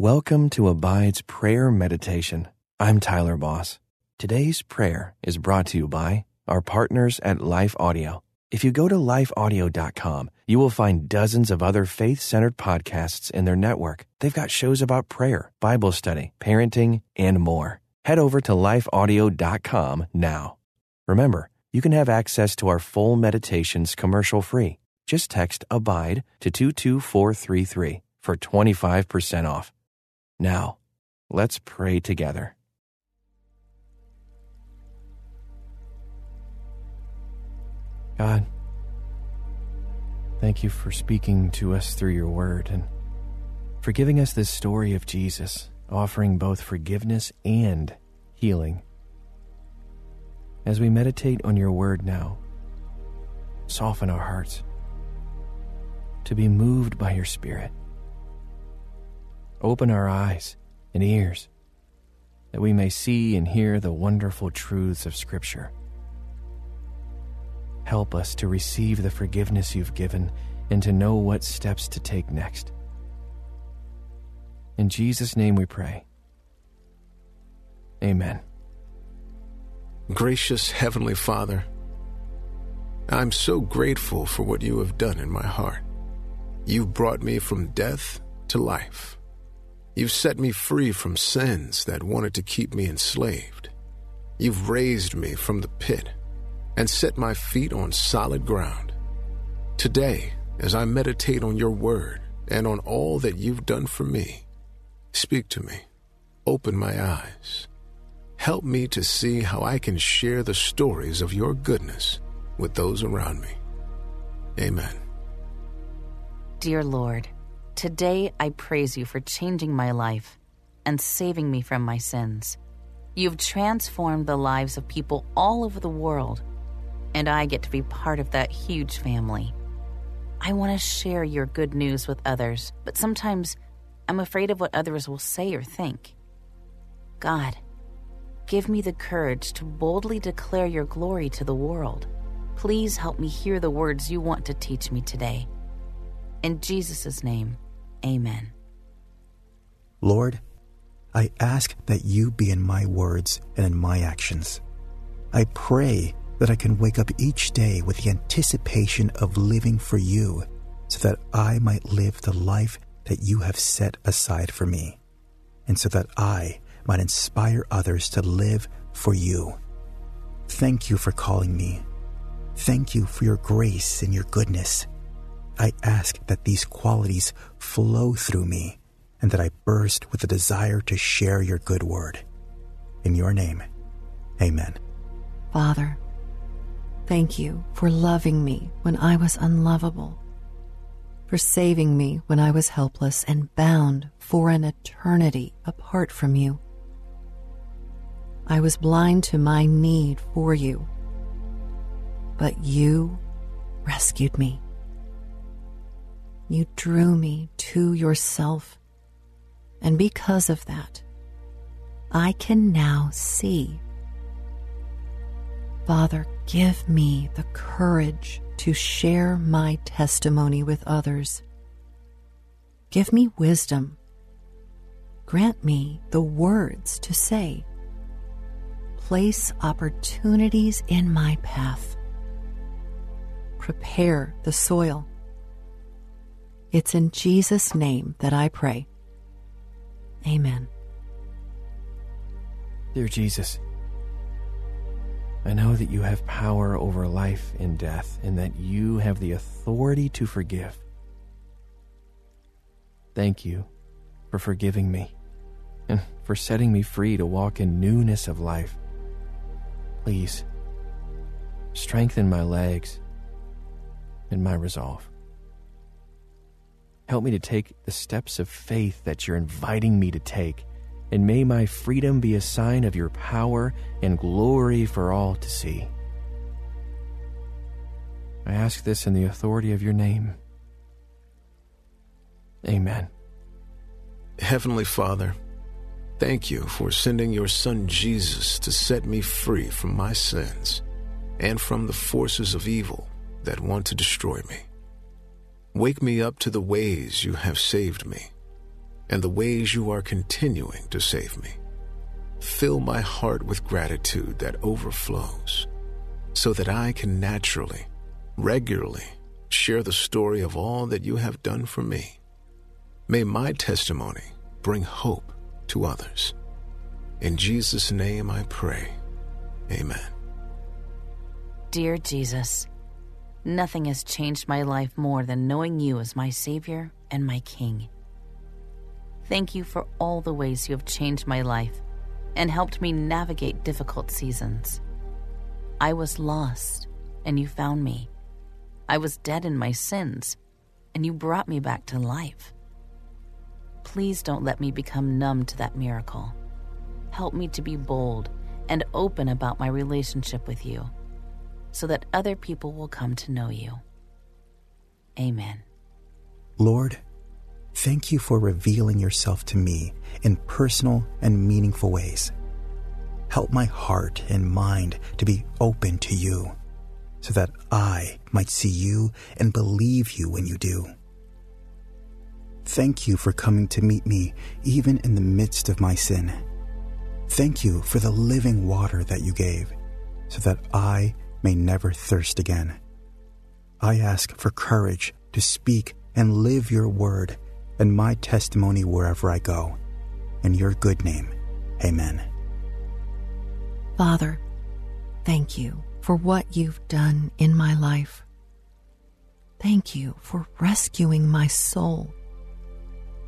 Welcome to Abide's Prayer Meditation. I'm Tyler Boss. Today's prayer is brought to you by our partners at Life Audio. If you go to lifeaudio.com, you will find dozens of other faith centered podcasts in their network. They've got shows about prayer, Bible study, parenting, and more. Head over to lifeaudio.com now. Remember, you can have access to our full meditations commercial free. Just text ABIDE to 22433 for 25% off. Now, let's pray together. God, thank you for speaking to us through your word and for giving us this story of Jesus, offering both forgiveness and healing. As we meditate on your word now, soften our hearts to be moved by your spirit. Open our eyes and ears that we may see and hear the wonderful truths of Scripture. Help us to receive the forgiveness you've given and to know what steps to take next. In Jesus' name we pray. Amen. Gracious Heavenly Father, I'm so grateful for what you have done in my heart. You've brought me from death to life. You've set me free from sins that wanted to keep me enslaved. You've raised me from the pit and set my feet on solid ground. Today, as I meditate on your word and on all that you've done for me, speak to me, open my eyes, help me to see how I can share the stories of your goodness with those around me. Amen. Dear Lord, today I praise you for changing my life and saving me from my sins. You've transformed the lives of people all over the world and I get to be part of that huge family. I want to share your good news with others, but sometimes I'm afraid of what others will say or think. God, give me the courage to boldly declare your glory to the world. Please help me hear the words you want to teach me today. In Jesus' name, amen. Lord, I ask that you be in my words and in my actions. I pray that I can wake up each day with the anticipation of living for you so that I might live the life that you have set aside for me, and so that I might inspire others to live for you. Thank you for calling me. Thank you for your grace and your goodness. I ask that these qualities flow through me and that I burst with a desire to share your good word. In your name, amen. Father, Thank you for loving me when I was unlovable, for saving me when I was helpless and bound for an eternity apart from you. I was blind to my need for you, but you rescued me. You drew me to yourself, and because of that, I can now see Father, give me the courage to share my testimony with others. Give me wisdom. Grant me the words to say. Place opportunities in my path. Prepare the soil. It's in Jesus' name that I pray. Amen. Dear Jesus, I know that you have power over life and death, and that you have the authority to forgive. Thank you for forgiving me and for setting me free to walk in newness of life. Please strengthen my legs and my resolve. Help me to take the steps of faith that you're inviting me to take and may my freedom be a sign of your power and glory for all to see. I ask this in the authority of your name. Amen. Heavenly Father, thank you for sending your Son Jesus to set me free from my sins and from the forces of evil that want to destroy me. Wake me up to the ways you have saved me and the ways you are continuing to save me. Fill my heart with gratitude that overflows so that I can naturally, regularly share the story of all that you have done for me. May my testimony bring hope to others. In Jesus' name I pray. Amen. Dear Jesus, nothing has changed my life more than knowing you as my Savior and my King. Thank you for all the ways you have changed my life and helped me navigate difficult seasons. I was lost, and you found me. I was dead in my sins, and you brought me back to life. Please don't let me become numb to that miracle. Help me to be bold and open about my relationship with you so that other people will come to know you. Amen. Lord, thank you for revealing yourself to me in personal and meaningful ways. Help my heart and mind to be open to you so that I might see you and believe you when you do. Thank you for coming to meet me even in the midst of my sin. Thank you for the living water that you gave so that I may never thirst again. I ask for courage to speak and live your word and my testimony wherever I go. In your good name, amen. Father, thank you for what you've done in my life. Thank you for rescuing my soul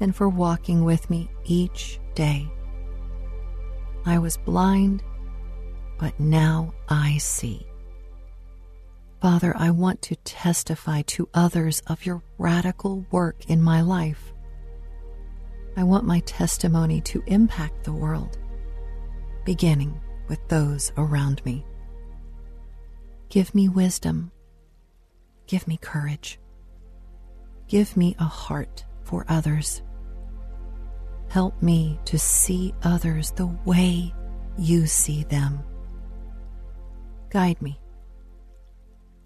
and for walking with me each day. I was blind, but now I see. Father, I want to testify to others of your radical work in my life. I want my testimony to impact the world, beginning with those around me. Give me wisdom. Give me courage. Give me a heart for others. Help me to see others the way you see them. Guide me